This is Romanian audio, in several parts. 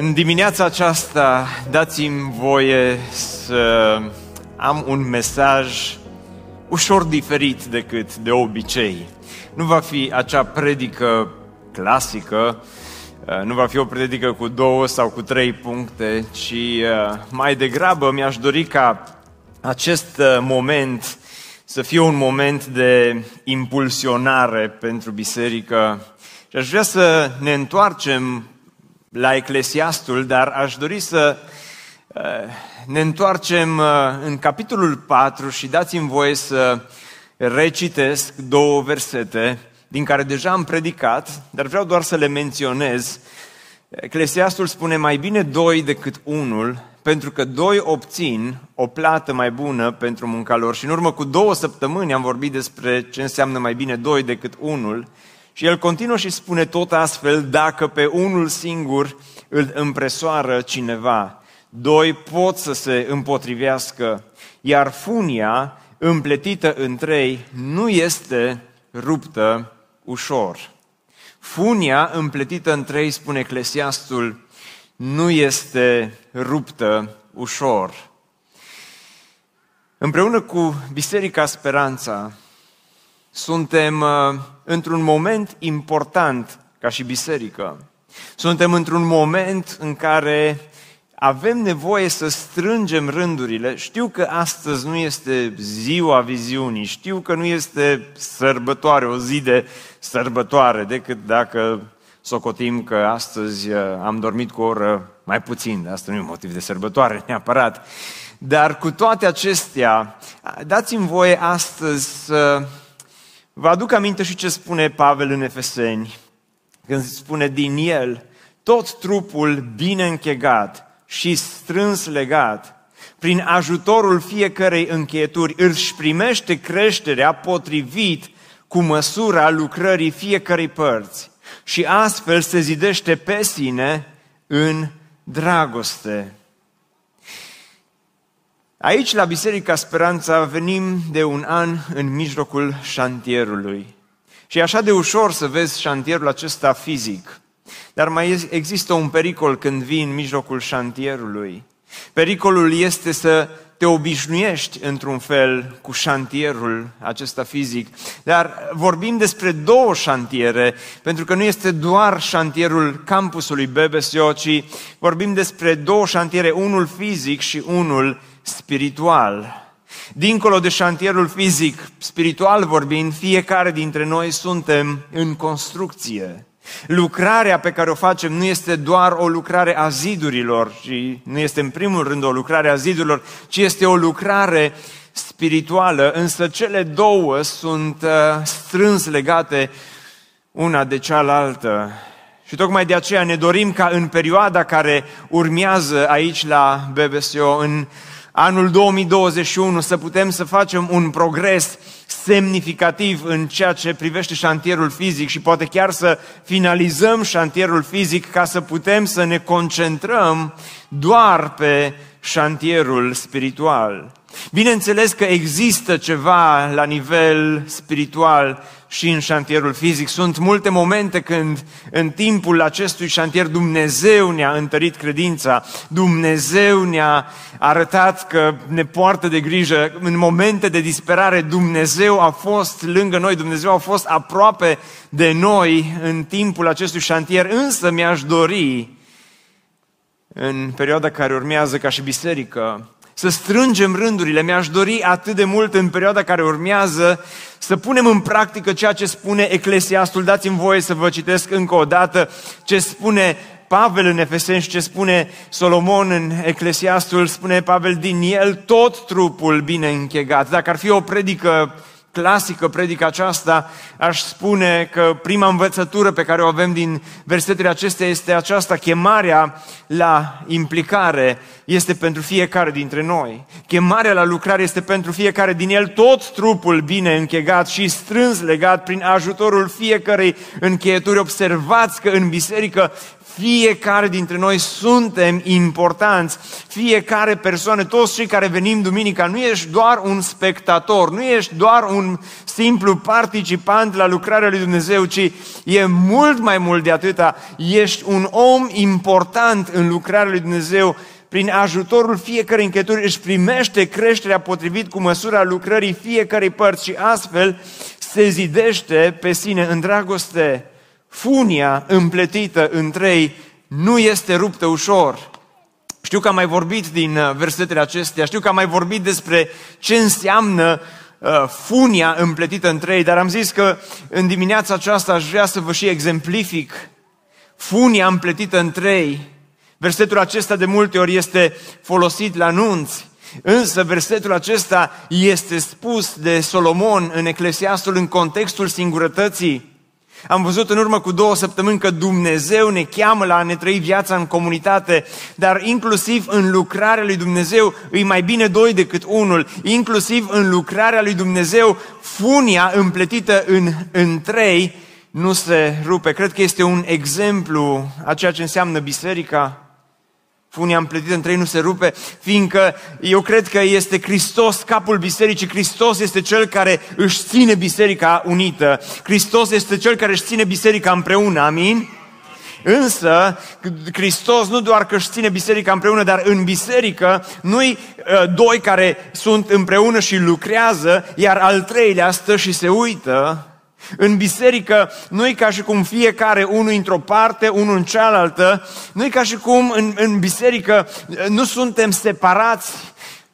În dimineața aceasta dați-mi voie să am un mesaj ușor diferit decât de obicei. Nu va fi acea predică clasică, uh, nu va fi o predică cu două sau cu trei puncte, ci uh, mai degrabă mi-aș dori ca acest uh, moment să fie un moment de impulsionare pentru biserică. Și aș vrea să ne întoarcem la Eclesiastul, dar aș dori să uh, ne întoarcem uh, în capitolul 4 și dați-mi voie să recitesc două versete din care deja am predicat, dar vreau doar să le menționez. Eclesiastul spune mai bine doi decât unul, pentru că doi obțin o plată mai bună pentru munca lor. Și în urmă cu două săptămâni am vorbit despre ce înseamnă mai bine doi decât unul. Și el continuă și spune tot astfel, dacă pe unul singur îl împresoară cineva, doi pot să se împotrivească, iar funia împletită în trei nu este ruptă ușor. Funia împletită în trei, spune Eclesiastul, nu este ruptă ușor. Împreună cu Biserica Speranța, suntem uh, într-un moment important ca și biserică. Suntem într-un moment în care avem nevoie să strângem rândurile. Știu că astăzi nu este ziua viziunii, știu că nu este sărbătoare, o zi de sărbătoare, decât dacă socotim că astăzi uh, am dormit cu o oră mai puțin. Asta nu e un motiv de sărbătoare neapărat. Dar cu toate acestea, dați-mi voie astăzi să Vă aduc aminte și ce spune Pavel în Efeseni, când spune din el, tot trupul bine închegat și strâns legat, prin ajutorul fiecărei încheieturi, își primește creșterea potrivit cu măsura lucrării fiecărei părți și astfel se zidește pe sine în dragoste. Aici, la Biserica Speranța, venim de un an în mijlocul șantierului. Și e așa de ușor să vezi șantierul acesta fizic. Dar mai există un pericol când vii în mijlocul șantierului. Pericolul este să te obișnuiești într-un fel cu șantierul acesta fizic. Dar vorbim despre două șantiere, pentru că nu este doar șantierul campusului BBSO, ci vorbim despre două șantiere, unul fizic și unul spiritual. Dincolo de șantierul fizic, spiritual vorbind, fiecare dintre noi suntem în construcție. Lucrarea pe care o facem nu este doar o lucrare a zidurilor, și nu este în primul rând o lucrare a zidurilor, ci este o lucrare spirituală, însă cele două sunt uh, strâns legate una de cealaltă. Și tocmai de aceea ne dorim ca în perioada care urmează aici la BBSO, în anul 2021 să putem să facem un progres semnificativ în ceea ce privește șantierul fizic și poate chiar să finalizăm șantierul fizic ca să putem să ne concentrăm doar pe șantierul spiritual. Bineînțeles că există ceva la nivel spiritual și în șantierul fizic. Sunt multe momente când în timpul acestui șantier Dumnezeu ne-a întărit credința, Dumnezeu ne-a arătat că ne poartă de grijă. În momente de disperare Dumnezeu a fost lângă noi, Dumnezeu a fost aproape de noi în timpul acestui șantier, însă mi-aș dori în perioada care urmează ca și biserică să strângem rândurile. Mi-aș dori atât de mult în perioada care urmează să punem în practică ceea ce spune Eclesiastul. Dați-mi voie să vă citesc încă o dată ce spune Pavel în Efeseni și ce spune Solomon în Eclesiastul. Spune Pavel, din el tot trupul bine închegat. Dacă ar fi o predică clasică predica aceasta, aș spune că prima învățătură pe care o avem din versetele acestea este aceasta, chemarea la implicare este pentru fiecare dintre noi. Chemarea la lucrare este pentru fiecare din el, tot trupul bine închegat și strâns legat prin ajutorul fiecărei încheieturi. Observați că în biserică fiecare dintre noi suntem importanți. Fiecare persoană, toți cei care venim duminica, nu ești doar un spectator, nu ești doar un simplu participant la lucrarea lui Dumnezeu, ci e mult mai mult de atâta. Ești un om important în lucrarea lui Dumnezeu prin ajutorul fiecărei încheturi își primește creșterea potrivit cu măsura lucrării fiecarei părți și astfel se zidește pe sine în dragoste funia împletită în trei nu este ruptă ușor. Știu că am mai vorbit din uh, versetele acestea, știu că am mai vorbit despre ce înseamnă uh, funia împletită în trei, dar am zis că în dimineața aceasta aș vrea să vă și exemplific funia împletită în trei. Versetul acesta de multe ori este folosit la nunți, însă versetul acesta este spus de Solomon în Eclesiastul în contextul singurătății. Am văzut în urmă cu două săptămâni că Dumnezeu ne cheamă la a ne trăi viața în comunitate, dar inclusiv în lucrarea lui Dumnezeu îi mai bine doi decât unul, inclusiv în lucrarea lui Dumnezeu funia împletită în, în trei nu se rupe. Cred că este un exemplu a ceea ce înseamnă biserica funia împletită în trei nu se rupe, fiindcă eu cred că este Hristos capul bisericii, Hristos este cel care își ține biserica unită, Hristos este cel care își ține biserica împreună, amin? Însă, Hristos nu doar că își ține biserica împreună, dar în biserică nu-i uh, doi care sunt împreună și lucrează, iar al treilea stă și se uită, în biserică nu e ca și cum fiecare, unul într-o parte, unul în cealaltă, nu e ca și cum în, în biserică nu suntem separați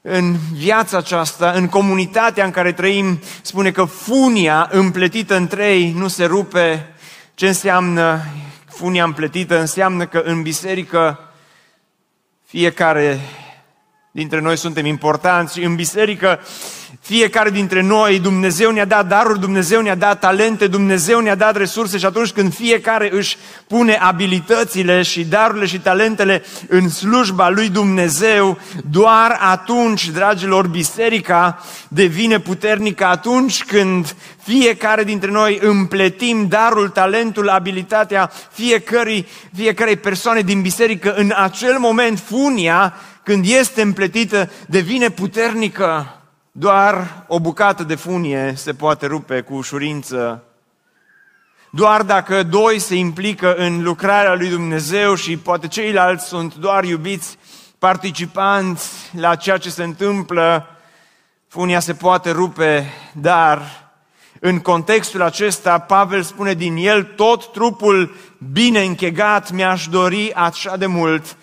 în viața aceasta, în comunitatea în care trăim, spune că funia împletită în trei nu se rupe. Ce înseamnă funia împletită? Înseamnă că în biserică fiecare dintre noi suntem importanți. Și în biserică fiecare dintre noi, Dumnezeu ne-a dat daruri, Dumnezeu ne-a dat talente, Dumnezeu ne-a dat resurse și atunci când fiecare își pune abilitățile și darurile și talentele în slujba lui Dumnezeu, doar atunci, dragilor, biserica devine puternică. Atunci când fiecare dintre noi împletim darul, talentul, abilitatea fiecărei, fiecărei persoane din biserică în acel moment funia când este împletită, devine puternică. Doar o bucată de funie se poate rupe cu ușurință. Doar dacă doi se implică în lucrarea lui Dumnezeu și poate ceilalți sunt doar iubiți participanți la ceea ce se întâmplă, funia se poate rupe, dar în contextul acesta, Pavel spune din el, tot trupul bine închegat mi-aș dori așa de mult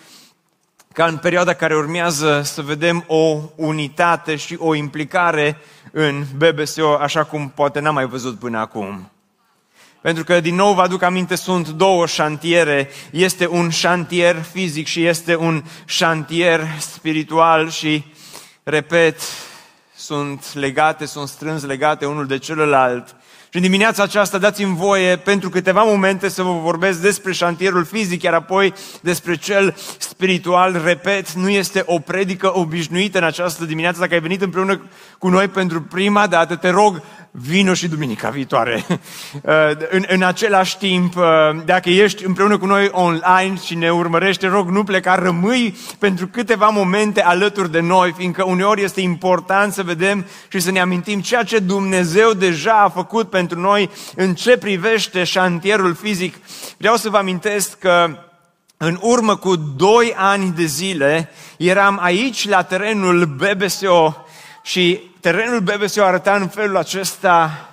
ca în perioada care urmează să vedem o unitate și o implicare în BBSO, așa cum poate n-am mai văzut până acum. Pentru că, din nou, vă aduc aminte, sunt două șantiere. Este un șantier fizic și este un șantier spiritual și, repet, sunt legate, sunt strâns legate unul de celălalt. Și în dimineața aceasta dați-mi voie pentru câteva momente să vă vorbesc despre șantierul fizic, iar apoi despre cel spiritual. Repet, nu este o predică obișnuită în această dimineață. Dacă ai venit împreună cu noi pentru prima dată, te rog, vino și duminica viitoare. Uh, în, în același timp, uh, dacă ești împreună cu noi online și ne urmărești, rog, nu pleca, rămâi pentru câteva momente alături de noi, fiindcă uneori este important să vedem și să ne amintim ceea ce Dumnezeu deja a făcut pentru noi în ce privește șantierul fizic. Vreau să vă amintesc că în urmă cu doi ani de zile eram aici la terenul BBSO și terenul BBSO arăta în felul acesta,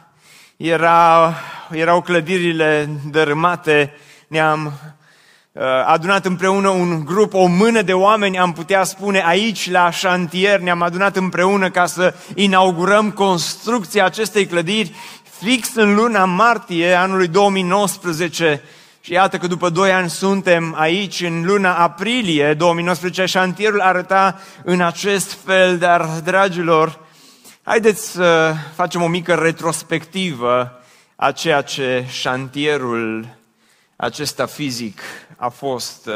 era, erau clădirile dărâmate, ne-am uh, adunat împreună un grup, o mână de oameni, am putea spune, aici la șantier, ne-am adunat împreună ca să inaugurăm construcția acestei clădiri fix în luna martie anului 2019 și iată că după doi ani suntem aici, în luna aprilie 2019, șantierul arăta în acest fel, dar, dragilor, Haideți să facem o mică retrospectivă a ceea ce șantierul acesta fizic a fost uh,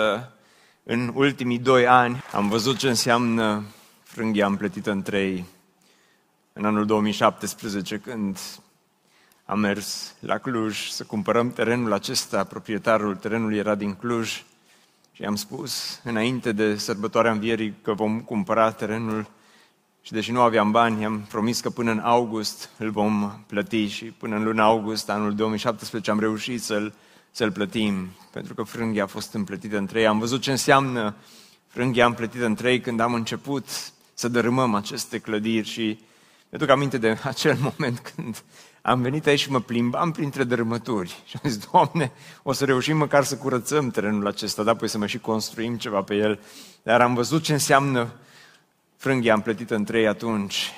în ultimii doi ani. Am văzut ce înseamnă frânghia împletită în trei în anul 2017 când am mers la Cluj să cumpărăm terenul acesta, proprietarul terenului era din Cluj și am spus înainte de sărbătoarea învierii că vom cumpăra terenul și deși nu aveam bani, am promis că până în august îl vom plăti și până în luna august anul 2017 am reușit să-l, să-l plătim, pentru că frânghia a fost împletită în trei. Am văzut ce înseamnă frânghia împletită în trei când am început să dărâmăm aceste clădiri și mi-aduc aminte de acel moment când am venit aici și mă plimbam printre dărâmături și am zis, Doamne, o să reușim măcar să curățăm terenul acesta, dar apoi să mă și construim ceva pe el. Dar am văzut ce înseamnă frânghia împletită în trei atunci,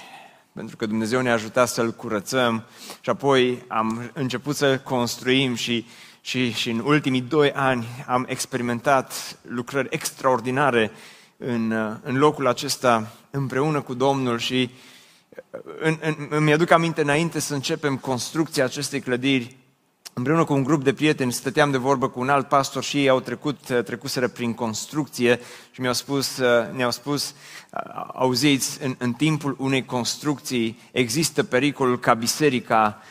pentru că Dumnezeu ne-a ajutat să-l curățăm și apoi am început să construim și, și, și în ultimii doi ani am experimentat lucrări extraordinare în, în locul acesta împreună cu Domnul și în, în, îmi aduc aminte înainte să începem construcția acestei clădiri, împreună cu un grup de prieteni, stăteam de vorbă cu un alt pastor și ei au trecut, trecuseră prin construcție și mi-au spus, ne-au spus, auziți, în, în timpul unei construcții există pericolul ca biserica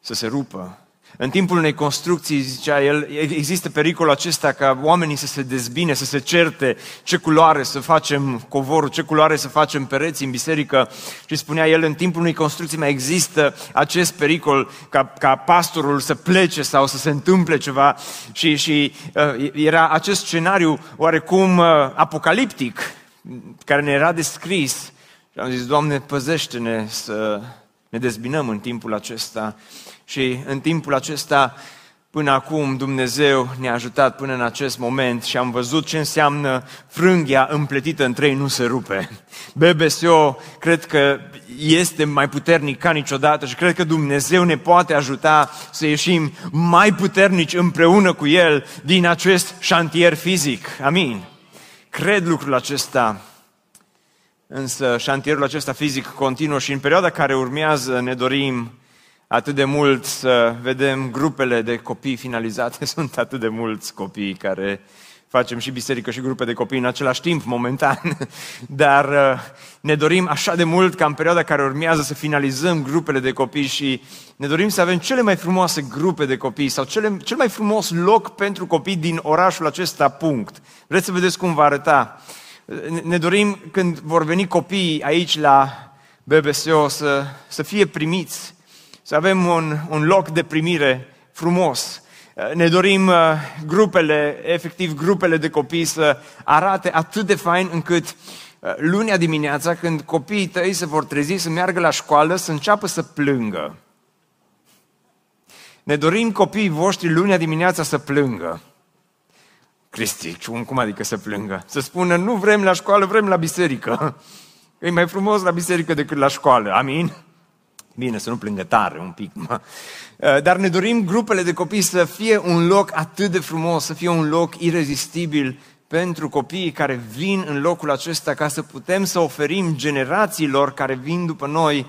să se rupă, în timpul unei construcții, zicea el, există pericolul acesta ca oamenii să se dezbine, să se certe ce culoare să facem covorul, ce culoare să facem pereți în biserică. Și spunea el, în timpul unei construcții mai există acest pericol ca, ca pastorul să plece sau să se întâmple ceva. Și, și uh, era acest scenariu oarecum uh, apocaliptic care ne era descris. Și am zis, Doamne, păzește-ne să ne dezbinăm în timpul acesta. Și în timpul acesta, până acum, Dumnezeu ne-a ajutat până în acest moment și am văzut ce înseamnă frânghia împletită în trei nu se rupe. BBSO cred că este mai puternic ca niciodată și cred că Dumnezeu ne poate ajuta să ieșim mai puternici împreună cu El din acest șantier fizic. Amin. Cred lucrul acesta. Însă șantierul acesta fizic continuă și în perioada care urmează ne dorim atât de mult să vedem grupele de copii finalizate. Sunt atât de mulți copii care facem și biserică și grupe de copii în același timp, momentan, dar uh, ne dorim așa de mult ca în perioada care urmează să finalizăm grupele de copii și ne dorim să avem cele mai frumoase grupe de copii sau cele, cel mai frumos loc pentru copii din orașul acesta, punct. Vreți să vedeți cum va arăta? Ne dorim când vor veni copiii aici la BBSO să, să fie primiți să avem un, un loc de primire frumos. Ne dorim uh, grupele, efectiv grupele de copii să arate atât de fain încât uh, lunea dimineața când copiii tăi se vor trezi să meargă la școală, să înceapă să plângă. Ne dorim copiii voștri lunea dimineața să plângă. Cristi, cum adică să plângă? Să spună, nu vrem la școală, vrem la biserică. E mai frumos la biserică decât la școală. Amin? Bine, să nu plângă tare un pic, mă. Uh, dar ne dorim grupele de copii să fie un loc atât de frumos, să fie un loc irezistibil pentru copiii care vin în locul acesta ca să putem să oferim generațiilor care vin după noi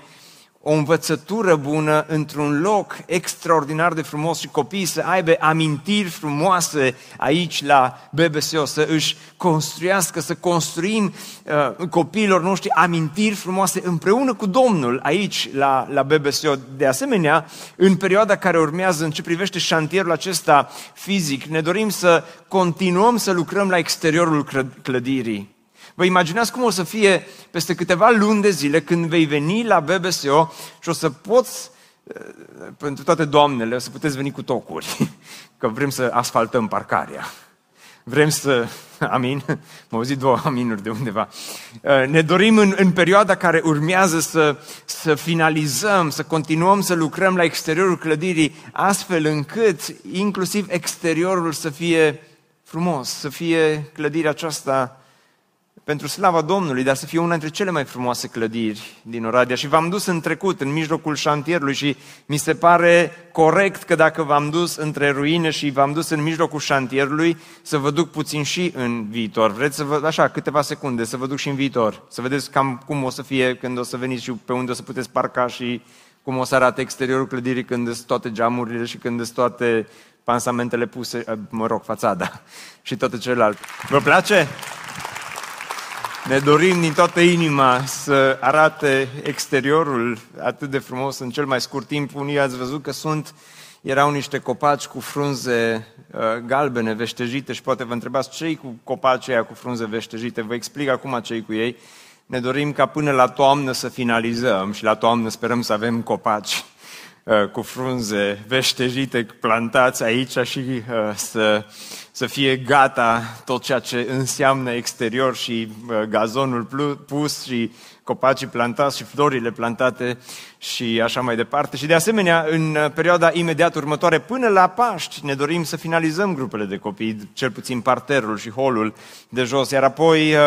o învățătură bună într-un loc extraordinar de frumos și copiii să aibă amintiri frumoase aici la BBSO, să își construiască, să construim uh, copiilor noștri amintiri frumoase împreună cu Domnul aici la, la BBSO. De asemenea, în perioada care urmează, în ce privește șantierul acesta fizic, ne dorim să continuăm să lucrăm la exteriorul clădirii. Vă imaginați cum o să fie peste câteva luni de zile când vei veni la BBSO și o să poți, eh, pentru toate doamnele, o să puteți veni cu tocuri, că vrem să asfaltăm parcarea. Vrem să, amin, mă auzit două aminuri de undeva. Eh, ne dorim în, în perioada care urmează să, să finalizăm, să continuăm să lucrăm la exteriorul clădirii, astfel încât inclusiv exteriorul să fie frumos, să fie clădirea aceasta pentru slava Domnului, dar să fie una dintre cele mai frumoase clădiri din Oradea. Și v-am dus în trecut, în mijlocul șantierului și mi se pare corect că dacă v-am dus între ruine și v-am dus în mijlocul șantierului, să vă duc puțin și în viitor. Vreți să vă, așa, câteva secunde, să vă duc și în viitor, să vedeți cam cum o să fie când o să veniți și pe unde o să puteți parca și cum o să arate exteriorul clădirii când sunt toate geamurile și când sunt toate pansamentele puse, mă rog, fațada și toate celelalte. Vă place? Ne dorim din toată inima să arate exteriorul atât de frumos în cel mai scurt timp. Unii ați văzut că sunt, erau niște copaci cu frunze uh, galbene, veștejite și poate vă întrebați ce cu copacii aia cu frunze veștejite. Vă explic acum ce cu ei. Ne dorim ca până la toamnă să finalizăm și la toamnă sperăm să avem copaci uh, cu frunze veștejite plantați aici și uh, să să fie gata tot ceea ce înseamnă exterior și uh, gazonul pus și copacii plantați și florile plantate și așa mai departe. Și de asemenea, în uh, perioada imediat următoare, până la Paști, ne dorim să finalizăm grupele de copii, cel puțin parterul și holul de jos, iar apoi uh,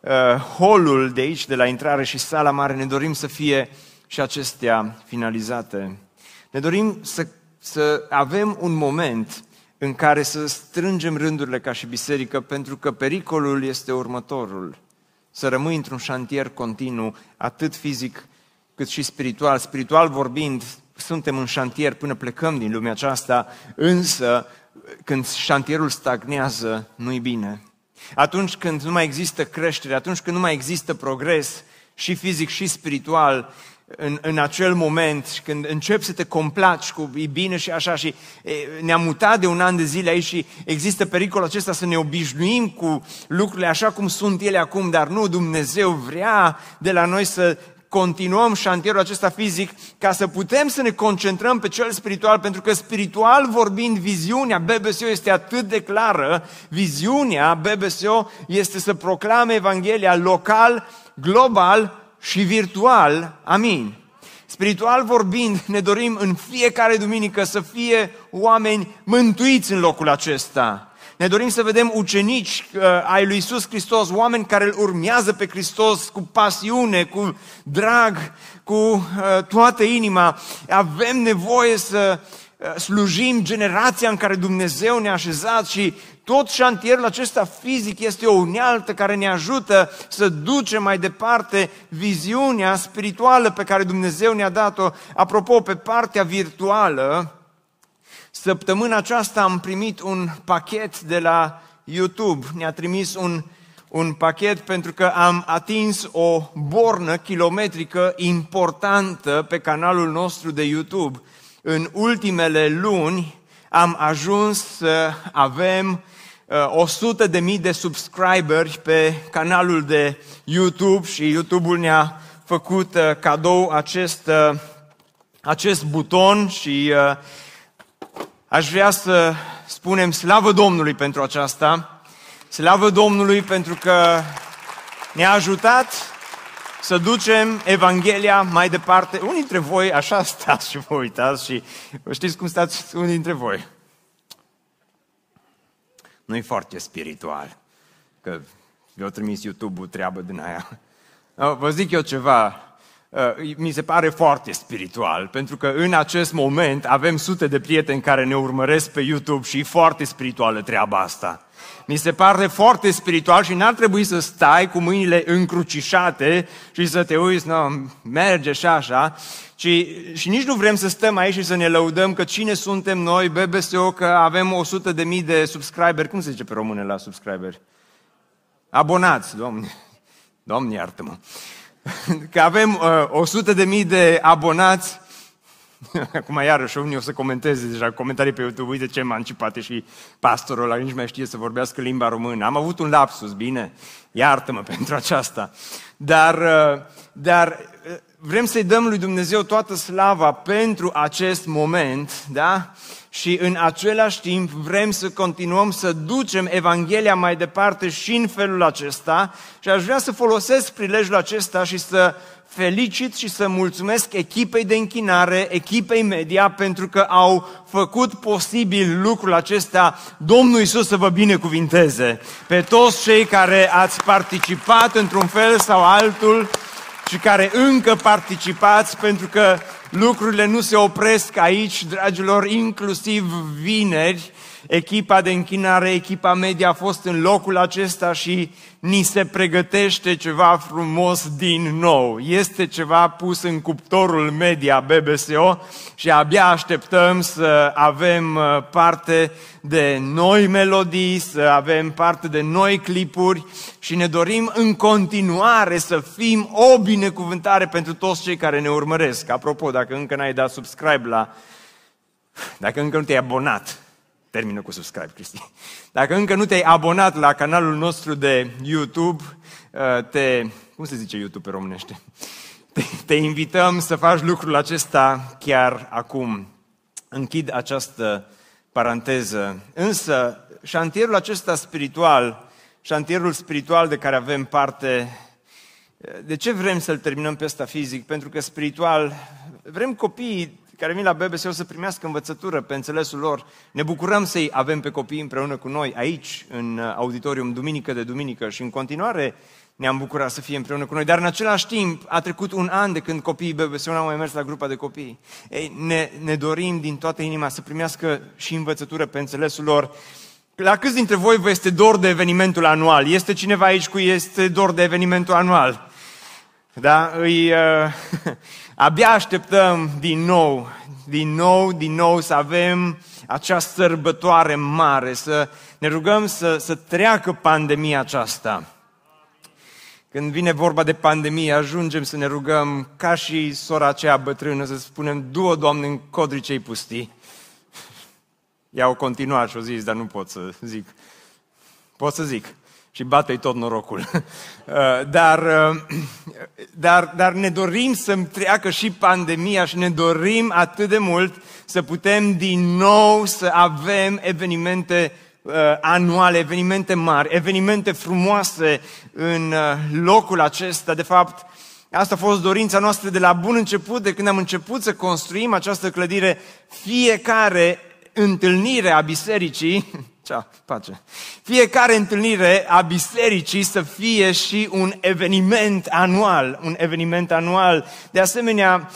uh, holul de aici, de la intrare și sala mare, ne dorim să fie și acestea finalizate. Ne dorim să, să avem un moment în care să strângem rândurile ca și biserică, pentru că pericolul este următorul. Să rămâi într-un șantier continuu, atât fizic cât și spiritual. Spiritual vorbind, suntem în șantier până plecăm din lumea aceasta, însă când șantierul stagnează, nu-i bine. Atunci când nu mai există creștere, atunci când nu mai există progres, și fizic și spiritual, în, în acel moment și când începi să te complaci cu e bine și așa și e, ne-am mutat de un an de zile aici și există pericolul acesta să ne obișnuim cu lucrurile așa cum sunt ele acum, dar nu, Dumnezeu vrea de la noi să continuăm șantierul acesta fizic ca să putem să ne concentrăm pe cel spiritual, pentru că spiritual vorbind, viziunea BBSO este atât de clară, viziunea BBSO este să proclame Evanghelia local, global și virtual, amin. Spiritual vorbind, ne dorim în fiecare duminică să fie oameni mântuiți în locul acesta. Ne dorim să vedem ucenici uh, ai lui Isus Hristos, oameni care îl urmează pe Hristos cu pasiune, cu drag, cu uh, toată inima. Avem nevoie să uh, slujim generația în care Dumnezeu ne-a așezat și tot șantierul acesta fizic este o unealtă care ne ajută să ducem mai departe viziunea spirituală pe care Dumnezeu ne-a dat-o. Apropo, pe partea virtuală, săptămâna aceasta am primit un pachet de la YouTube. Ne-a trimis un, un pachet pentru că am atins o bornă kilometrică importantă pe canalul nostru de YouTube. În ultimele luni am ajuns să avem 100 uh, de mii de subscriberi pe canalul de YouTube și YouTube-ul ne-a făcut uh, cadou acest, uh, acest buton și aș vrea să spunem slavă Domnului pentru aceasta, slavă Domnului pentru că ne-a ajutat să ducem Evanghelia mai departe. Unii dintre voi așa stați și vă uitați și știți cum stați unii dintre voi nu e foarte spiritual, că eu trimis YouTube-ul treabă din aia. Vă zic eu ceva, uh, mi se pare foarte spiritual, pentru că în acest moment avem sute de prieteni care ne urmăresc pe YouTube și e foarte spirituală treaba asta. Mi se pare foarte spiritual și n-ar trebui să stai cu mâinile încrucișate și să te uiți, no, merge și așa, ci, și nici nu vrem să stăm aici și să ne lăudăm că cine suntem noi, BBSO, că avem 100 de mii de subscriberi. Cum se zice pe române la subscriberi? Abonați, domne. Domne, iartă-mă. Că avem uh, 100 de mii de abonați Acum iarăși unii o să comenteze deja comentarii pe YouTube, uite ce emancipate și pastorul ăla nici mai știe să vorbească limba română. Am avut un lapsus, bine, iartă-mă pentru aceasta. Dar, uh, dar uh, vrem să-i dăm lui Dumnezeu toată slava pentru acest moment, da? Și în același timp vrem să continuăm să ducem Evanghelia mai departe și în felul acesta și aș vrea să folosesc prilejul acesta și să felicit și să mulțumesc echipei de închinare, echipei media, pentru că au făcut posibil lucrul acesta. Domnul Isus să vă binecuvinteze pe toți cei care ați participat într-un fel sau altul și care încă participați, pentru că lucrurile nu se opresc aici, dragilor, inclusiv vineri, echipa de închinare, echipa media a fost în locul acesta și ni se pregătește ceva frumos din nou. Este ceva pus în cuptorul media BBSO și abia așteptăm să avem uh, parte de noi melodii, să avem parte de noi clipuri și ne dorim în continuare să fim o binecuvântare pentru toți cei care ne urmăresc. Apropo, dacă încă n-ai dat subscribe la... Dacă încă nu te-ai abonat Termină cu subscribe, Cristi. Dacă încă nu te-ai abonat la canalul nostru de YouTube, uh, te... Cum se zice YouTube pe românește? Te, te invităm să faci lucrul acesta chiar acum. Închid această paranteză. Însă, șantierul acesta spiritual, șantierul spiritual de care avem parte, de ce vrem să-l terminăm pe ăsta fizic? Pentru că spiritual, vrem copiii care vin la BBS să primească învățătură pe înțelesul lor. Ne bucurăm să-i avem pe copii împreună cu noi aici, în auditorium, duminică de duminică și în continuare ne-am bucurat să fie împreună cu noi. Dar în același timp a trecut un an de când copiii BBS au mai mers la grupa de copii. Ei, ne, ne dorim din toată inima să primească și învățătură pe înțelesul lor. La câți dintre voi vă este dor de evenimentul anual? Este cineva aici cu este dor de evenimentul anual? Da? Îi, uh, abia așteptăm din nou, din nou, din nou să avem această sărbătoare mare, să ne rugăm să, să treacă pandemia aceasta. Când vine vorba de pandemie, ajungem să ne rugăm ca și sora aceea bătrână, să spunem, du-o, Doamne, în codricei pustii. Ea au continuat și o zis, dar nu pot să zic. Pot să zic și bate-i tot norocul. Uh, dar, uh, dar, dar ne dorim să-mi treacă și pandemia și ne dorim atât de mult să putem din nou să avem evenimente uh, anuale, evenimente mari, evenimente frumoase în locul acesta. De fapt, asta a fost dorința noastră de la bun început, de când am început să construim această clădire. Fiecare întâlnire a bisericii Cea, pace. Fiecare întâlnire a bisericii să fie și un eveniment anual, un eveniment anual. De asemenea,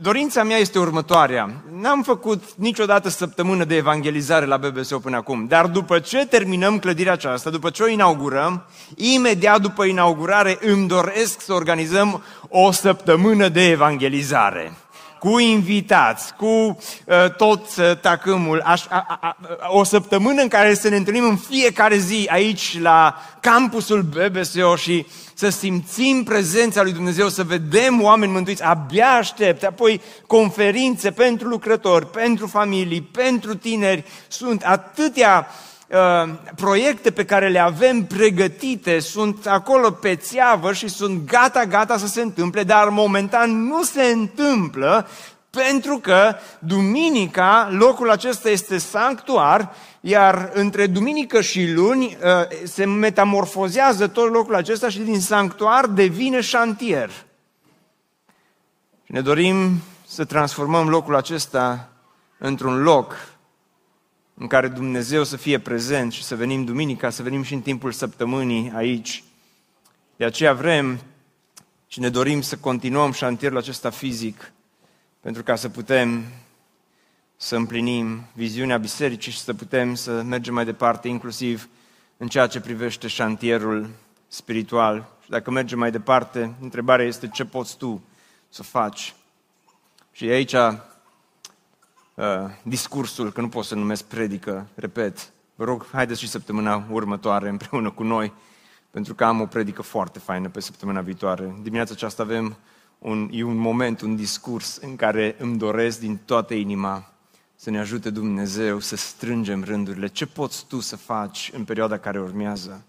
dorința mea este următoarea. N-am făcut niciodată săptămână de evangelizare la BBSO până acum, dar după ce terminăm clădirea aceasta, după ce o inaugurăm, imediat după inaugurare îmi doresc să organizăm o săptămână de evangelizare cu invitați, cu uh, tot uh, tacâmul, aș, a, a, a, o săptămână în care să ne întâlnim în fiecare zi aici la campusul BBSO și să simțim prezența lui Dumnezeu, să vedem oameni mântuiți, abia aștept, apoi conferințe pentru lucrători, pentru familii, pentru tineri, sunt atâtea uh, proiecte pe care le avem pregătite, sunt acolo pe țeavă și sunt gata, gata să se întâmple, dar momentan nu se întâmplă pentru că duminica, locul acesta este sanctuar, iar între duminică și luni uh, se metamorfozează tot locul acesta și din sanctuar devine șantier. Și ne dorim să transformăm locul acesta într-un loc în care Dumnezeu să fie prezent și să venim duminica, să venim și în timpul săptămânii aici. De aceea vrem și ne dorim să continuăm șantierul acesta fizic, pentru ca să putem să împlinim viziunea bisericii și să putem să mergem mai departe, inclusiv în ceea ce privește șantierul spiritual. Și dacă mergem mai departe, întrebarea este ce poți tu să faci. Și aici uh, discursul, că nu pot să numesc predică, repet, vă rog, haideți și săptămâna următoare împreună cu noi, pentru că am o predică foarte faină pe săptămâna viitoare. Dimineața aceasta avem un, e un moment, un discurs în care îmi doresc din toată inima să ne ajute Dumnezeu să strângem rândurile. Ce poți tu să faci în perioada care urmează?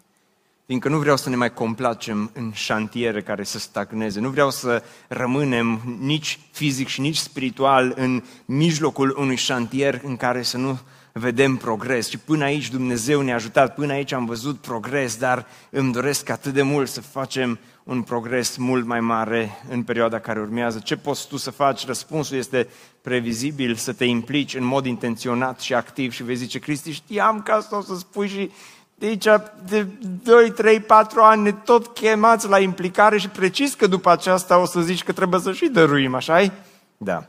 Fiindcă nu vreau să ne mai complacem în șantiere care să stagneze. Nu vreau să rămânem nici fizic și nici spiritual în mijlocul unui șantier în care să nu vedem progres. Și până aici Dumnezeu ne-a ajutat, până aici am văzut progres, dar îmi doresc atât de mult să facem un progres mult mai mare în perioada care urmează. Ce poți tu să faci? Răspunsul este previzibil, să te implici în mod intenționat și activ și vei zice, Cristi, știam că asta o să spui și de aici, de 2, 3, 4 ani ne tot chemați la implicare și precis că după aceasta o să zici că trebuie să și dăruim, așa Da.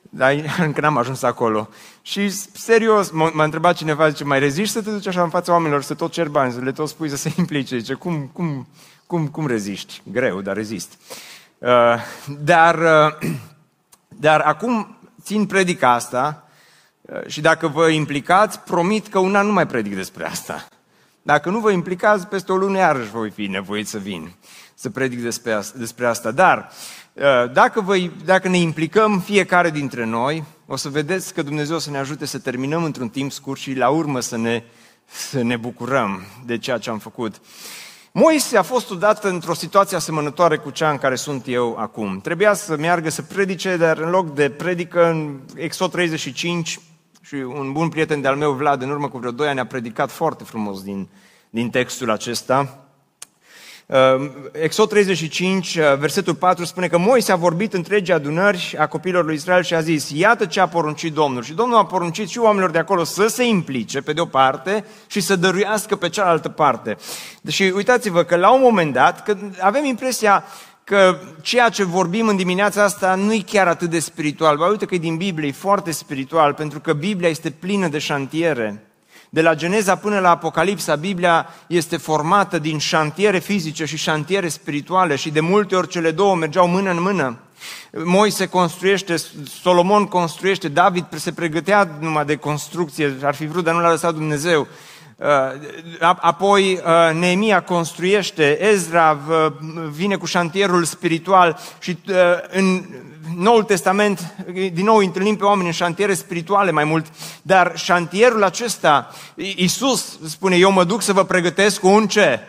Dar încă n-am ajuns acolo. Și serios, m-a întrebat cineva, zice, mai reziști să te duci așa în fața oamenilor, să tot cer bani, să le tot spui să se implice? Zice, cum, cum, cum, cum reziști? Greu, dar rezist. Uh, dar, uh, dar acum țin predica asta uh, și dacă vă implicați, promit că un an nu mai predic despre asta. Dacă nu vă implicați, peste o lună iarăși voi fi nevoit să vin să predic despre asta. Despre asta. Dar uh, dacă, vă, dacă ne implicăm fiecare dintre noi, o să vedeți că Dumnezeu să ne ajute să terminăm într-un timp scurt și la urmă să ne, să ne bucurăm de ceea ce am făcut. Moise a fost odată într-o situație asemănătoare cu cea în care sunt eu acum. Trebuia să meargă să predice, dar în loc de predică în Exod 35, și un bun prieten de-al meu, Vlad, în urmă cu vreo 2 ani, a predicat foarte frumos din, din textul acesta. Uh, Exod 35, uh, versetul 4 spune că Moise a vorbit întregii adunări a copiilor lui Israel și a zis, iată ce a poruncit Domnul. Și Domnul a poruncit și oamenilor de acolo să se implice pe de o parte și să dăruiască pe cealaltă parte. Și uitați-vă că la un moment dat, că avem impresia că ceea ce vorbim în dimineața asta nu e chiar atât de spiritual. Ba uite că e din Biblie, e foarte spiritual, pentru că Biblia este plină de șantiere. De la Geneza până la Apocalipsa, Biblia este formată din șantiere fizice și șantiere spirituale și de multe ori cele două mergeau mână în mână. Moise construiește, Solomon construiește, David se pregătea numai de construcție, ar fi vrut, dar nu l-a lăsat Dumnezeu. Uh, apoi uh, Neemia construiește, Ezra vine cu șantierul spiritual și uh, în Noul Testament, din nou întâlnim pe oameni în șantiere spirituale mai mult, dar șantierul acesta, Iisus spune, eu mă duc să vă pregătesc un ce?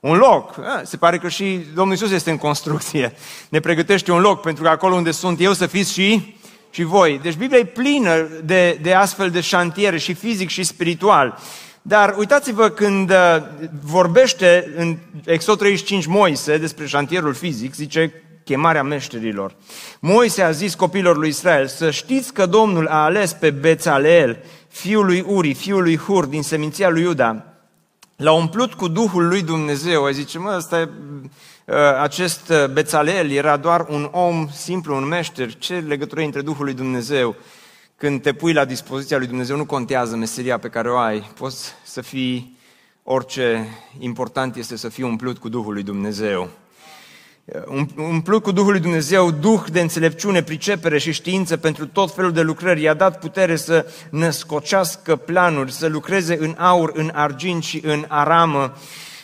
Un loc. Se pare că și Domnul Iisus este în construcție. Ne pregătește un loc pentru că acolo unde sunt eu să fiți și, și voi. Deci Biblia e plină de, de astfel de șantiere și fizic și spiritual. Dar uitați-vă când uh, vorbește în Exod 35 Moise despre șantierul fizic, zice chemarea meșterilor. Moise a zis copilor lui Israel să știți că Domnul a ales pe Bețaleel, fiul lui Uri, fiul lui Hur, din seminția lui Iuda, l-a umplut cu Duhul lui Dumnezeu. Ai zice, mă, ăsta e, uh, acest uh, Bețaleel era doar un om simplu, un meșter. Ce legătură între Duhul lui Dumnezeu? Când te pui la dispoziția lui Dumnezeu, nu contează meseria pe care o ai. Poți să fii orice, important este să fii umplut cu Duhul lui Dumnezeu. Umplut cu Duhul lui Dumnezeu, Duh de înțelepciune, pricepere și știință pentru tot felul de lucrări. I-a dat putere să născocească planuri, să lucreze în aur, în argint și în aramă.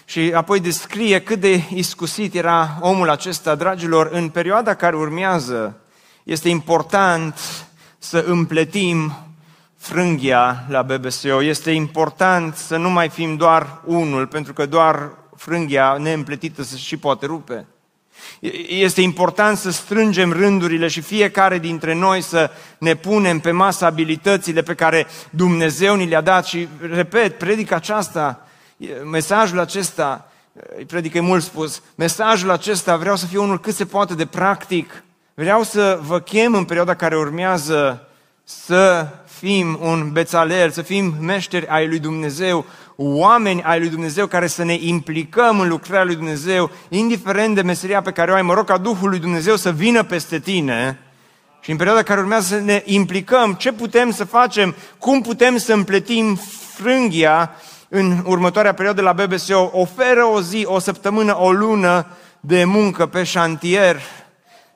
Și apoi descrie cât de iscusit era omul acesta, dragilor, în perioada care urmează. Este important să împletim frânghia la BBSO. Este important să nu mai fim doar unul, pentru că doar frânghia neîmpletită se și poate rupe. Este important să strângem rândurile și fiecare dintre noi să ne punem pe masă abilitățile pe care Dumnezeu ni le-a dat și, repet, predic aceasta, mesajul acesta, predică mult spus, mesajul acesta vreau să fie unul cât se poate de practic, Vreau să vă chem în perioada care urmează să fim un bețaler, să fim meșteri ai lui Dumnezeu, oameni ai lui Dumnezeu care să ne implicăm în lucrarea lui Dumnezeu, indiferent de meseria pe care o ai. Mă rog ca Duhul lui Dumnezeu să vină peste tine și în perioada care urmează să ne implicăm, ce putem să facem, cum putem să împletim frânghia în următoarea perioadă la BBSO. Oferă o zi, o săptămână, o lună de muncă pe șantier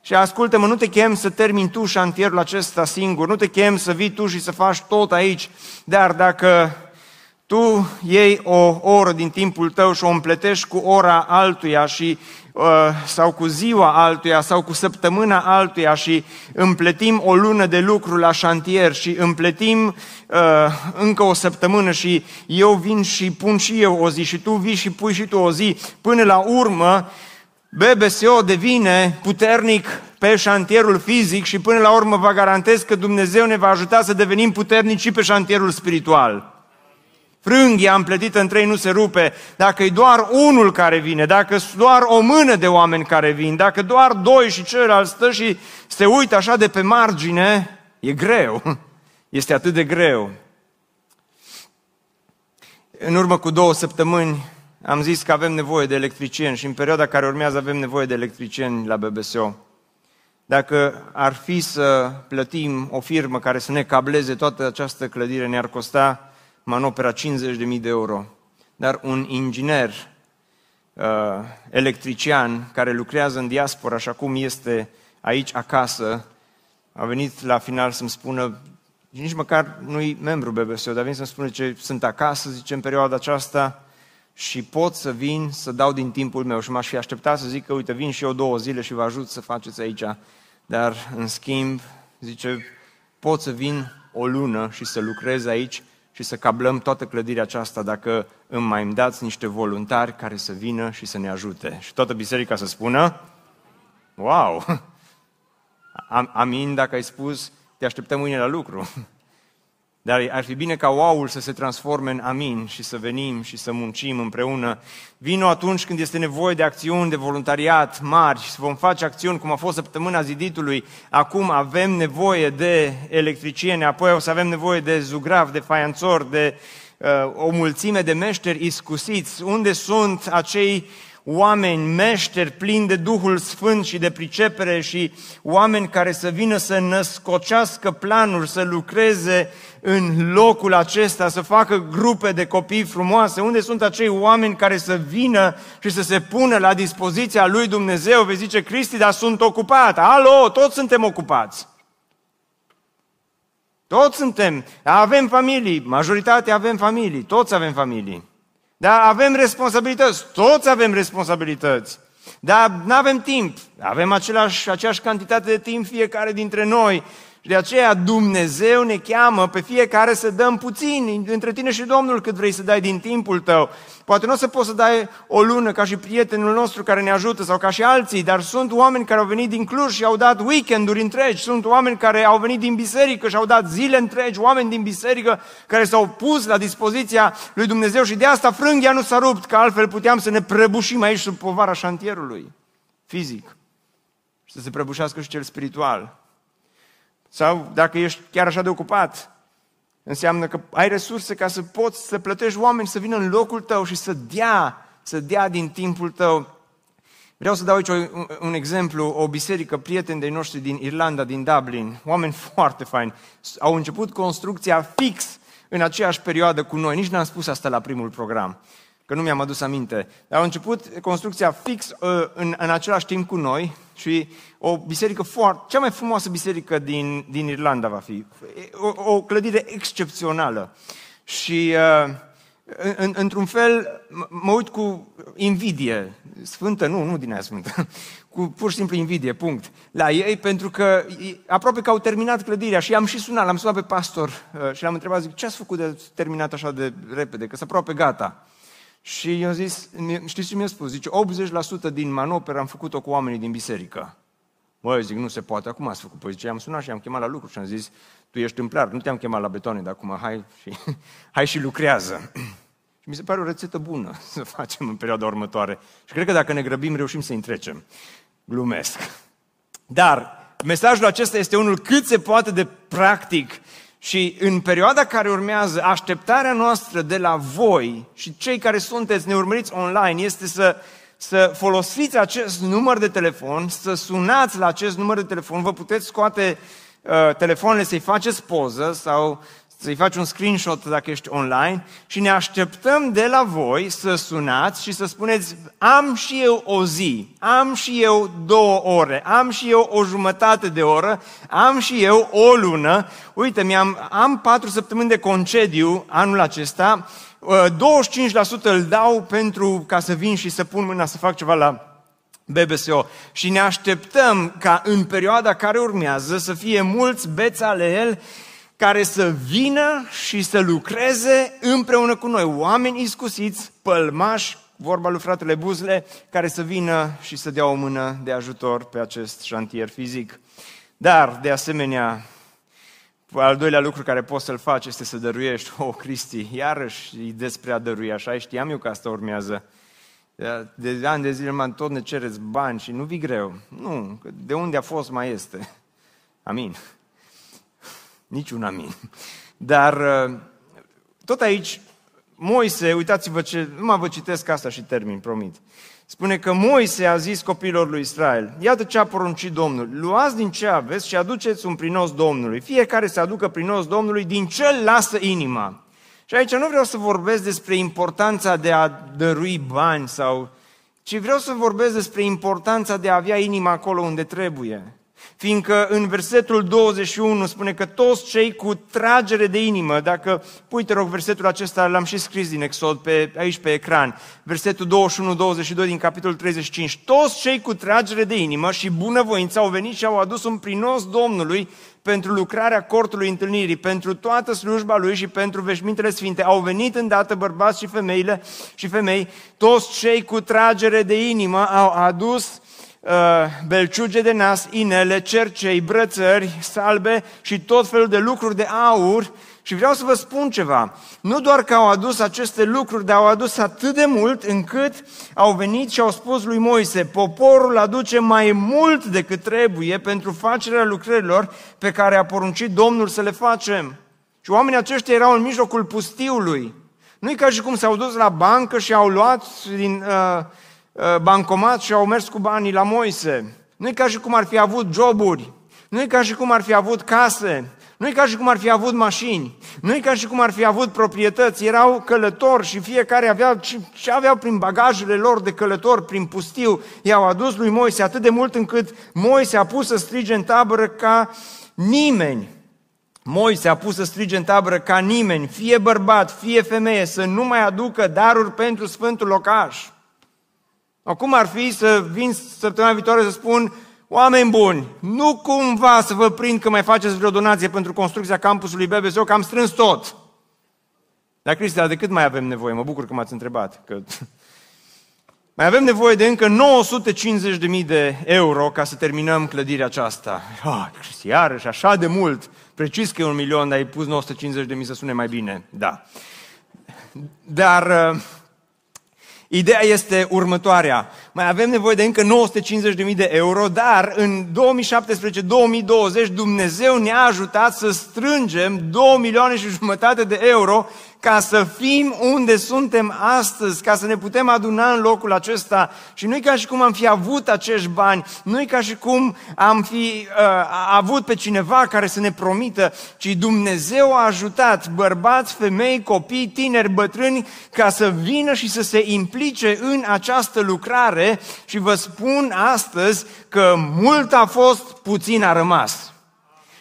și ascultă-mă, nu te chem să termini tu șantierul acesta singur, nu te chem să vii tu și să faci tot aici, dar dacă tu iei o oră din timpul tău și o împletești cu ora altuia și uh, sau cu ziua altuia sau cu săptămâna altuia și împletim o lună de lucru la șantier și împletim uh, încă o săptămână și eu vin și pun și eu o zi și tu vii și pui și tu o zi, până la urmă BBSO devine puternic pe șantierul fizic și până la urmă vă garantez că Dumnezeu ne va ajuta să devenim puternici și pe șantierul spiritual. Frânghia împletită în trei nu se rupe. Dacă e doar unul care vine, dacă doar o mână de oameni care vin, dacă doar doi și celălalt stă și se uită așa de pe margine, e greu. Este atât de greu. În urmă cu două săptămâni am zis că avem nevoie de electricieni și în perioada care urmează avem nevoie de electricieni la BBSO. Dacă ar fi să plătim o firmă care să ne cableze toată această clădire, ne-ar costa manopera 50.000 de euro. Dar un inginer uh, electrician care lucrează în diaspora, așa cum este aici acasă, a venit la final să-mi spună, nici măcar nu-i membru BBSO, dar vine să-mi spună ce sunt acasă, zice, în perioada aceasta, și pot să vin să dau din timpul meu. Și m-aș fi așteptat să zic că, uite, vin și eu două zile și vă ajut să faceți aici. Dar, în schimb, zice, pot să vin o lună și să lucrez aici și să cablăm toată clădirea aceasta dacă îmi mai îmi dați niște voluntari care să vină și să ne ajute. Și toată biserica să spună, wow, amin dacă ai spus, te așteptăm mâine la lucru. Dar ar fi bine ca wow să se transforme în amin și să venim și să muncim împreună. Vino atunci când este nevoie de acțiuni de voluntariat mari și să vom face acțiuni cum a fost săptămâna ziditului. Acum avem nevoie de electricieni, apoi o să avem nevoie de zugrav, de faianțori, de uh, o mulțime de meșteri iscusiți. Unde sunt acei oameni meșteri plini de Duhul Sfânt și de pricepere și oameni care să vină să născocească planuri, să lucreze în locul acesta, să facă grupe de copii frumoase? Unde sunt acei oameni care să vină și să se pună la dispoziția lui Dumnezeu? Vei zice, Cristi, dar sunt ocupat. Alo, toți suntem ocupați. Toți suntem, avem familii, majoritatea avem familii, toți avem familii. Dar avem responsabilități, toți avem responsabilități. Dar nu avem timp, avem același, aceeași cantitate de timp fiecare dintre noi și de aceea Dumnezeu ne cheamă pe fiecare să dăm puțin între tine și Domnul cât vrei să dai din timpul tău. Poate nu o să poți să dai o lună ca și prietenul nostru care ne ajută sau ca și alții, dar sunt oameni care au venit din Cluj și au dat weekenduri întregi, sunt oameni care au venit din biserică și au dat zile întregi, oameni din biserică care s-au pus la dispoziția lui Dumnezeu și de asta frânghia nu s-a rupt, că altfel puteam să ne prăbușim aici sub povara șantierului, fizic, și să se prăbușească și cel spiritual. Sau dacă ești chiar așa de ocupat, înseamnă că ai resurse ca să poți să plătești oameni să vină în locul tău și să dea, să dea din timpul tău. Vreau să dau aici un, un exemplu, o biserică, prieteni de noștri din Irlanda, din Dublin, oameni foarte faini, au început construcția fix în aceeași perioadă cu noi. Nici n-am spus asta la primul program că nu mi-am adus aminte. Au început construcția fix uh, în, în același timp cu noi și o biserică foarte, cea mai frumoasă biserică din, din Irlanda va fi. O, o clădire excepțională. Și uh, în, într-un fel mă uit cu invidie, sfântă, nu, nu din aia sfântă, cu pur și simplu invidie, punct, la ei, pentru că aproape că au terminat clădirea și am și sunat, l-am sunat pe pastor uh, și l-am întrebat, zic, ce ați făcut de terminat așa de repede, că s aproape gata. Și i-am zis, știți ce mi-a spus? Zice, 80% din manoperă am făcut-o cu oamenii din biserică. Mă, zic, nu se poate, acum ați făcut. Păi zice, am sunat și am chemat la lucru și am zis, tu ești tâmplar, nu te-am chemat la betone, dar acum hai și, hai și lucrează. și mi se pare o rețetă bună să facem în perioada următoare. Și cred că dacă ne grăbim, reușim să întrecem. Glumesc. Dar mesajul acesta este unul cât se poate de practic și în perioada care urmează, așteptarea noastră de la voi și cei care sunteți, ne urmăriți online, este să, să folosiți acest număr de telefon, să sunați la acest număr de telefon, vă puteți scoate uh, telefoanele să-i faceți poză sau să-i faci un screenshot dacă ești online și ne așteptăm de la voi să sunați și să spuneți am și eu o zi, am și eu două ore, am și eu o jumătate de oră, am și eu o lună. Uite, mi-am, am patru săptămâni de concediu anul acesta, 25% îl dau pentru ca să vin și să pun mâna să fac ceva la BBSO. Și ne așteptăm ca în perioada care urmează să fie mulți bețalel care să vină și să lucreze împreună cu noi. Oameni iscusiți, pălmași, vorba lui fratele Buzle, care să vină și să dea o mână de ajutor pe acest șantier fizic. Dar, de asemenea, al doilea lucru care poți să-l faci este să dăruiești. Oh, Cristi, iarăși e despre a dărui, așa știam eu că asta urmează. De ani de zile mă tot ne cereți bani și nu vi greu. Nu, de unde a fost mai este. Amin. Niciun amin. Dar uh, tot aici, Moise, uitați-vă ce, nu mă vă citesc asta și termin, promit. Spune că Moise a zis copilor lui Israel, iată ce a poruncit Domnul, luați din ce aveți și aduceți un prinos Domnului. Fiecare să aducă prinos Domnului din ce lasă inima. Și aici nu vreau să vorbesc despre importanța de a dărui bani sau ci vreau să vorbesc despre importanța de a avea inima acolo unde trebuie. Fiindcă în versetul 21 spune că toți cei cu tragere de inimă, dacă pui te rog versetul acesta, l-am și scris din Exod pe, aici pe ecran, versetul 21-22 din capitolul 35, toți cei cu tragere de inimă și bunăvoință au venit și au adus un prinos Domnului pentru lucrarea cortului întâlnirii, pentru toată slujba lui și pentru veșmintele sfinte. Au venit îndată bărbați și femeile și femei, toți cei cu tragere de inimă au adus uh, belciuge de nas, inele, cercei, brățări, salbe și tot felul de lucruri de aur și vreau să vă spun ceva. Nu doar că au adus aceste lucruri, dar au adus atât de mult încât au venit și au spus lui Moise, poporul aduce mai mult decât trebuie pentru facerea lucrărilor pe care a poruncit Domnul să le facem. Și oamenii aceștia erau în mijlocul pustiului. Nu e ca și cum s-au dus la bancă și au luat din uh, uh, bancomat și au mers cu banii la Moise. Nu e ca și cum ar fi avut joburi. Nu e ca și cum ar fi avut case. Nu e ca și cum ar fi avut mașini, nu e ca și cum ar fi avut proprietăți, erau călători și fiecare avea ce aveau prin bagajele lor de călător, prin pustiu, i-au adus lui Moise atât de mult încât Moise a pus să strige în tabără ca nimeni. Moise a pus să strige în tabără ca nimeni, fie bărbat, fie femeie, să nu mai aducă daruri pentru Sfântul Locaș. Acum ar fi să vin săptămâna viitoare să spun, Oameni buni, nu cumva să vă prind că mai faceți vreo donație pentru construcția campusului BBSO, că am strâns tot. Dar, Cristia, de cât mai avem nevoie? Mă bucur că m-ați întrebat. Că... Mai avem nevoie de încă 950.000 de euro ca să terminăm clădirea aceasta. Ah, iarăși, așa de mult. Precis că e un milion, dar ai pus 950.000 să sune mai bine. Da. Dar uh, Ideea este următoarea. Mai avem nevoie de încă 950.000 de euro, dar în 2017-2020 Dumnezeu ne-a ajutat să strângem 2 milioane și jumătate de euro ca să fim unde suntem astăzi, ca să ne putem aduna în locul acesta. Și nu e ca și cum am fi avut acești bani, nu e ca și cum am fi uh, avut pe cineva care să ne promită, ci Dumnezeu a ajutat bărbați, femei, copii, tineri, bătrâni, ca să vină și să se implice în această lucrare și vă spun astăzi că mult a fost, puțin a rămas.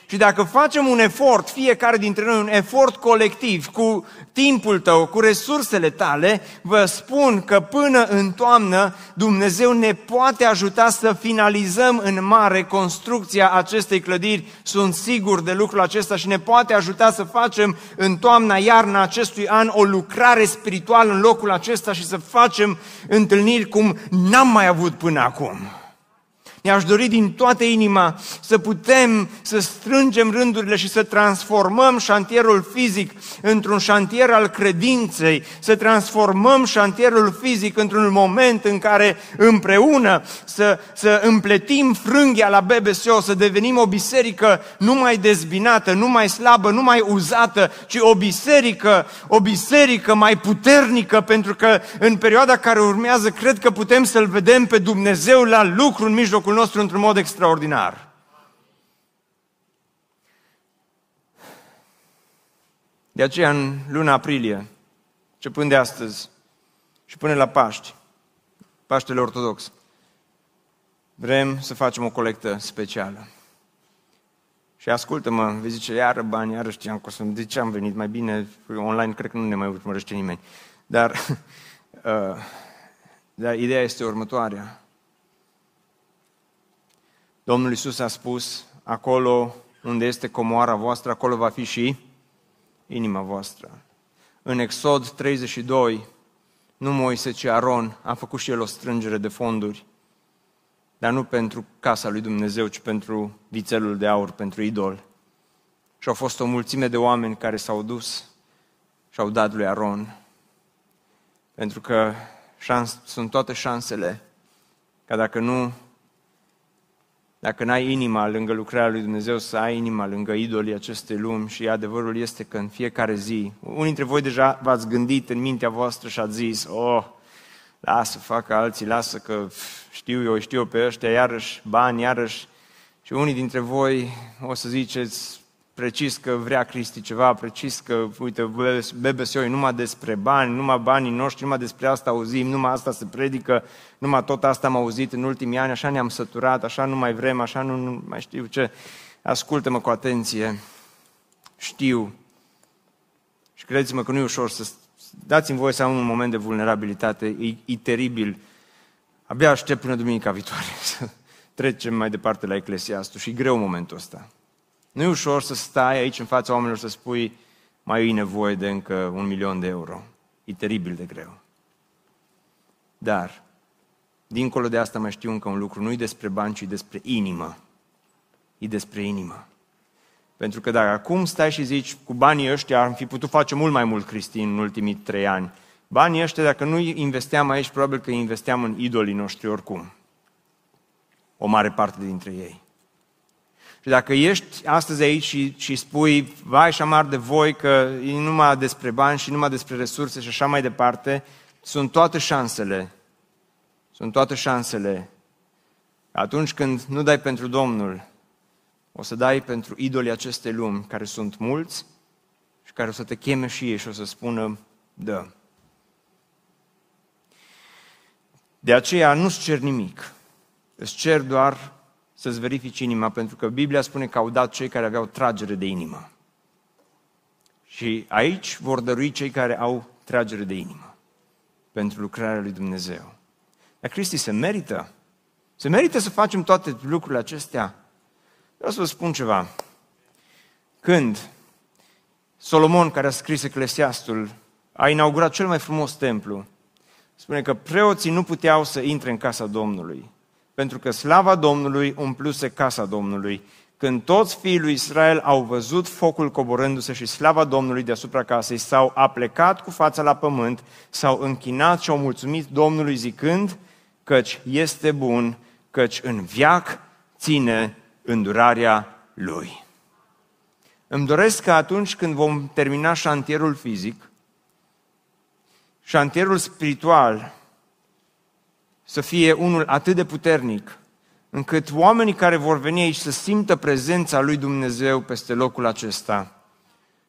Și dacă facem un efort, fiecare dintre noi, un efort colectiv, cu timpul tău, cu resursele tale, vă spun că până în toamnă Dumnezeu ne poate ajuta să finalizăm în mare construcția acestei clădiri. Sunt sigur de lucrul acesta și ne poate ajuta să facem în toamna, iarna acestui an o lucrare spirituală în locul acesta și să facem întâlniri cum n-am mai avut până acum. Mi-aș dori din toată inima să putem să strângem rândurile și să transformăm șantierul fizic într-un șantier al credinței, să transformăm șantierul fizic într-un moment în care împreună să, să împletim frânghia la BBSO, să devenim o biserică nu mai dezbinată, nu mai slabă, nu mai uzată, ci o biserică, o biserică mai puternică, pentru că în perioada care urmează cred că putem să-L vedem pe Dumnezeu la lucru în mijlocul nostru într-un mod extraordinar. De aceea, în luna aprilie, începând de astăzi și până la Paști, Paștele Ortodox, vrem să facem o colectă specială. Și ascultă-mă, vei zice, iară bani, iară știam că o să... De ce am venit? Mai bine, online cred că nu ne mai urmărește nimeni. Dar, uh, dar ideea este următoarea. Domnul Isus a spus, acolo unde este comoara voastră, acolo va fi și inima voastră. În Exod 32, nu Moise, ci Aron a făcut și el o strângere de fonduri, dar nu pentru casa lui Dumnezeu, ci pentru vițelul de aur, pentru idol. Și au fost o mulțime de oameni care s-au dus și au dat lui Aron. Pentru că șans, sunt toate șansele ca dacă nu dacă n-ai inima lângă lucrarea lui Dumnezeu, să ai inima lângă idolii acestei lumi și adevărul este că în fiecare zi, unii dintre voi deja v-ați gândit în mintea voastră și ați zis, oh, lasă, facă alții, lasă că știu eu, știu eu pe ăștia, iarăși bani, iarăși. Și unii dintre voi o să ziceți, precis că vrea Cristi ceva, precis că, uite, BBSO numai despre bani, numai banii noștri, numai despre asta auzim, numai asta se predică, numai tot asta am auzit în ultimii ani, așa ne-am săturat, așa nu mai vrem, așa nu, nu mai știu ce. Ascultă-mă cu atenție, știu și credeți-mă că nu e ușor să dați-mi voie să am un moment de vulnerabilitate, e, e teribil. Abia aștept până duminica viitoare să trecem mai departe la Eclesiastul și e greu momentul ăsta. Nu e ușor să stai aici în fața oamenilor să spui mai e nevoie de încă un milion de euro. E teribil de greu. Dar, dincolo de asta mai știu încă un lucru, nu e despre bani, ci despre inimă. E despre inimă. Pentru că dacă acum stai și zici, cu banii ăștia am fi putut face mult mai mult Cristin în ultimii trei ani, banii ăștia, dacă nu investeam aici, probabil că investeam în idolii noștri oricum. O mare parte dintre ei. Și dacă ești astăzi aici și, și spui, vai și amar de voi că e numai despre bani și numai despre resurse și așa mai departe, sunt toate șansele, sunt toate șansele. Atunci când nu dai pentru Domnul, o să dai pentru idolii acestei lumi, care sunt mulți și care o să te cheme și ei și o să spună, da. De aceea nu-ți cer nimic, îți cer doar să-ți verifici inima, pentru că Biblia spune că au dat cei care aveau tragere de inimă. Și aici vor dărui cei care au tragere de inimă pentru lucrarea lui Dumnezeu. Dar Cristi se merită. Se merită să facem toate lucrurile acestea. Vreau să vă spun ceva. Când Solomon, care a scris Eclesiastul, a inaugurat cel mai frumos templu, spune că preoții nu puteau să intre în casa Domnului pentru că slava Domnului umpluse casa Domnului. Când toți fiii lui Israel au văzut focul coborându-se și slava Domnului deasupra casei, s-au aplecat cu fața la pământ, s-au închinat și au mulțumit Domnului zicând, căci este bun, căci în viac ține îndurarea Lui. Îmi doresc că atunci când vom termina șantierul fizic, șantierul spiritual să fie unul atât de puternic, încât oamenii care vor veni aici să simtă prezența lui Dumnezeu peste locul acesta.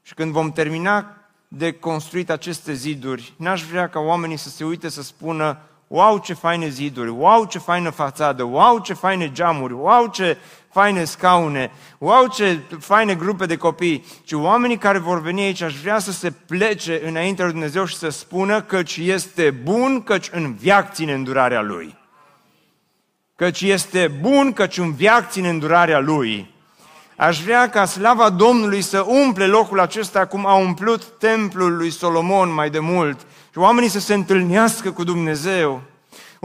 Și când vom termina de construit aceste ziduri, n-aș vrea ca oamenii să se uite să spună wow, ce faine ziduri, wow, ce faină fațadă, wow, ce faine geamuri, wow, ce faine scaune, wow, ce faine grupe de copii, ci oamenii care vor veni aici aș vrea să se plece înaintea lui Dumnezeu și să spună căci este bun, căci în viac ține îndurarea Lui. Căci este bun, căci în viac ține îndurarea Lui. Aș vrea ca slava Domnului să umple locul acesta cum a umplut templul lui Solomon mai de mult și oamenii să se întâlnească cu Dumnezeu.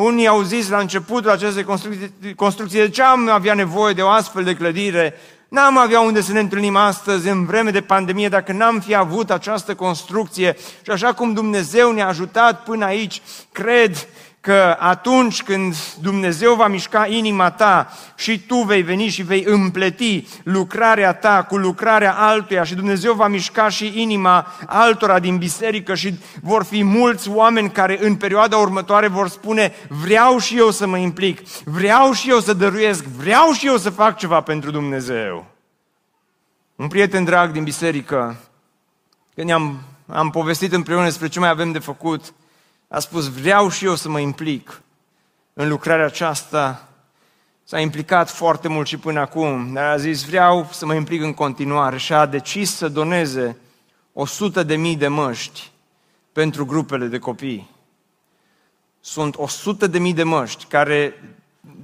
Unii au zis la începutul acestei construcții, construcții de ce am avea nevoie de o astfel de clădire? N-am avea unde să ne întâlnim astăzi în vreme de pandemie dacă n-am fi avut această construcție. Și așa cum Dumnezeu ne-a ajutat până aici, cred că atunci când Dumnezeu va mișca inima ta și tu vei veni și vei împleti lucrarea ta cu lucrarea altuia și Dumnezeu va mișca și inima altora din biserică și vor fi mulți oameni care în perioada următoare vor spune vreau și eu să mă implic, vreau și eu să dăruiesc, vreau și eu să fac ceva pentru Dumnezeu. Un prieten drag din biserică când am, am povestit împreună despre ce mai avem de făcut, a spus, vreau și eu să mă implic în lucrarea aceasta. S-a implicat foarte mult și până acum, dar a zis, vreau să mă implic în continuare și a decis să doneze 100 de mii de măști pentru grupele de copii. Sunt 100 de mii de măști care,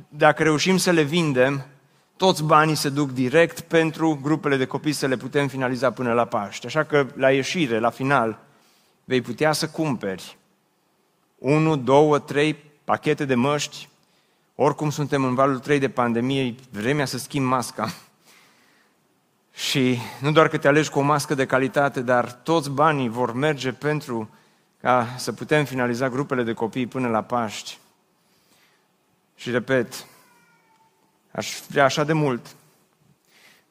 dacă reușim să le vindem, toți banii se duc direct pentru grupele de copii să le putem finaliza până la Paște. Așa că la ieșire, la final, vei putea să cumperi 1, 2, 3 pachete de măști. Oricum suntem în valul 3 de pandemie, vremea să schimb masca. Și nu doar că te alegi cu o mască de calitate, dar toți banii vor merge pentru ca să putem finaliza grupele de copii până la Paști. Și repet, aș vrea așa de mult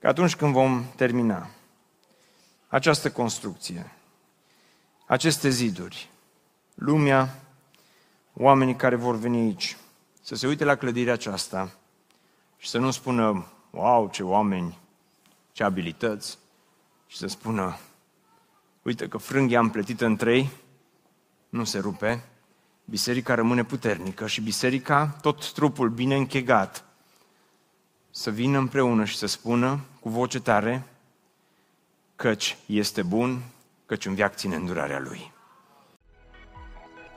că atunci când vom termina această construcție, aceste ziduri, lumea, oamenii care vor veni aici, să se uite la clădirea aceasta și să nu spună, wow, ce oameni, ce abilități, și să spună, uite că frânghia împletită în trei nu se rupe, biserica rămâne puternică și biserica, tot trupul bine închegat, să vină împreună și să spună cu voce tare, căci este bun, căci un viac ține îndurarea lui.